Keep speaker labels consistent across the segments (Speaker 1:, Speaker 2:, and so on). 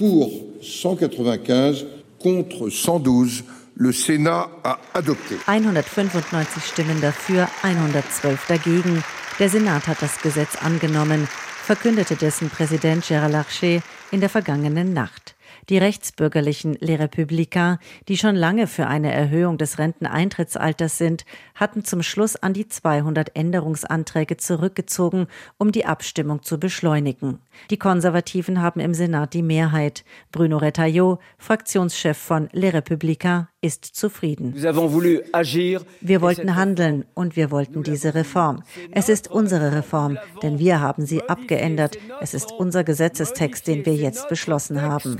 Speaker 1: Pour 195 contre 112 Le Sénat a adopté.
Speaker 2: 195 Stimmen dafür, 112 dagegen. Der Senat hat das Gesetz angenommen, verkündete dessen Präsident Gérard Larcher in der vergangenen Nacht. Die rechtsbürgerlichen Les Républicains, die schon lange für eine Erhöhung des Renteneintrittsalters sind, hatten zum Schluss an die 200 Änderungsanträge zurückgezogen, um die Abstimmung zu beschleunigen. Die Konservativen haben im Senat die Mehrheit. Bruno Retailleau, Fraktionschef von Les Républicains, ist zufrieden. Wir wollten handeln und wir wollten diese Reform. Es ist unsere Reform, denn wir haben sie abgeändert. Es ist unser Gesetzestext, den wir jetzt beschlossen haben.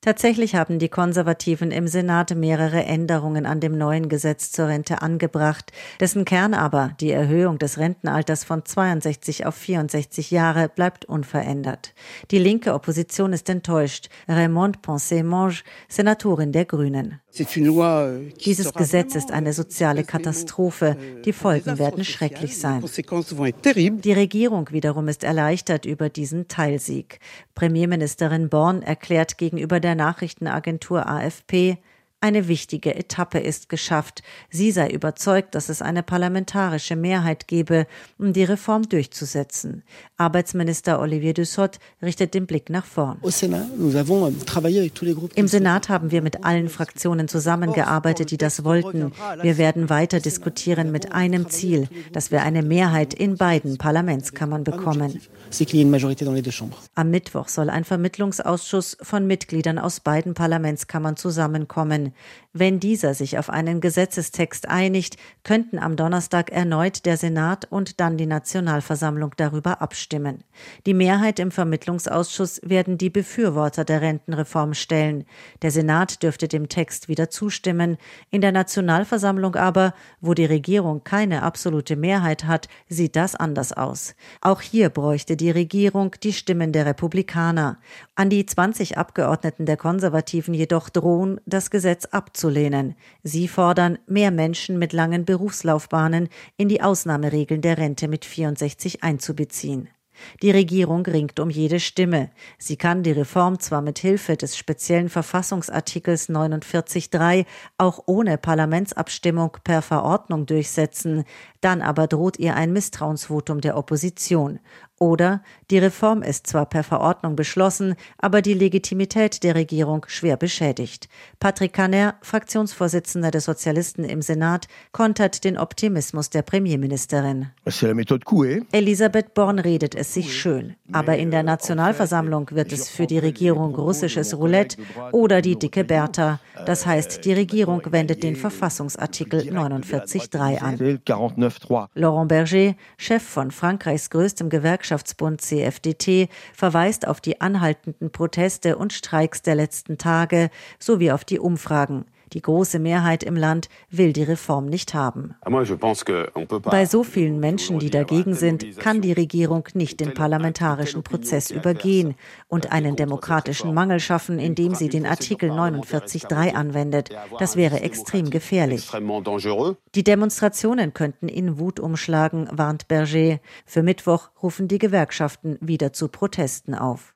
Speaker 2: Tatsächlich haben die Konservativen im Senat mehrere Änderungen an dem neuen Gesetz zur Rente angebracht, dessen Kern aber, die Erhöhung des Rentenalters von 62 auf 64 Jahre, bleibt unverändert. Die linke Opposition ist enttäuscht. Raymond Poncet-Monge, Senatorin der Grünen.
Speaker 3: Euh,
Speaker 2: Dieses Gesetz ist eine soziale Katastrophe. Die Folgen werden schrecklich sein. Die Regierung wiederum ist erleichtert über diesen Teilsieg. Premierministerin Born erklärt gegenüber der Nachrichtenagentur AFP, eine wichtige Etappe ist geschafft. Sie sei überzeugt, dass es eine parlamentarische Mehrheit gebe, um die Reform durchzusetzen. Arbeitsminister Olivier Dussopt richtet den Blick nach vorn. Im Senat haben wir mit allen Fraktionen zusammengearbeitet, die das wollten. Wir werden weiter diskutieren mit einem Ziel, dass wir eine Mehrheit in beiden Parlamentskammern bekommen. Am Mittwoch soll ein Vermittlungsausschuss von Mitgliedern aus beiden Parlamentskammern zusammenkommen. Wenn dieser sich auf einen Gesetzestext einigt, könnten am Donnerstag erneut der Senat und dann die Nationalversammlung darüber abstimmen. Die Mehrheit im Vermittlungsausschuss werden die Befürworter der Rentenreform stellen. Der Senat dürfte dem Text wieder zustimmen. In der Nationalversammlung aber, wo die Regierung keine absolute Mehrheit hat, sieht das anders aus. Auch hier bräuchte die Regierung die Stimmen der Republikaner. An die 20 Abgeordneten der Konservativen jedoch drohen, das Gesetz abzulehnen. Sie fordern, mehr Menschen mit langen Berufslaufbahnen in die Ausnahmeregeln der Rente mit 64 einzubeziehen. Die Regierung ringt um jede Stimme. Sie kann die Reform zwar mit Hilfe des speziellen Verfassungsartikels 49.3 auch ohne Parlamentsabstimmung per Verordnung durchsetzen, dann aber droht ihr ein Misstrauensvotum der Opposition. Oder die Reform ist zwar per Verordnung beschlossen, aber die Legitimität der Regierung schwer beschädigt. Patrick Caner, Fraktionsvorsitzender der Sozialisten im Senat, kontert den Optimismus der Premierministerin. Elisabeth Born redet es sich schön, aber in der Nationalversammlung wird es für die Regierung russisches Roulette oder die dicke Bertha. Das heißt, die Regierung wendet den Verfassungsartikel 49.3 an. Laurent Berger, Chef von Frankreichs größtem Gewerkschaft Gewerkschaftsbund CFDT verweist auf die anhaltenden Proteste und Streiks der letzten Tage sowie auf die Umfragen. Die große Mehrheit im Land will die Reform nicht haben. Bei so vielen Menschen, die dagegen sind, kann die Regierung nicht den parlamentarischen Prozess übergehen und einen demokratischen Mangel schaffen, indem sie den Artikel 49.3 anwendet. Das wäre extrem gefährlich. Die Demonstrationen könnten in Wut umschlagen, warnt Berger. Für Mittwoch rufen die Gewerkschaften wieder zu Protesten auf.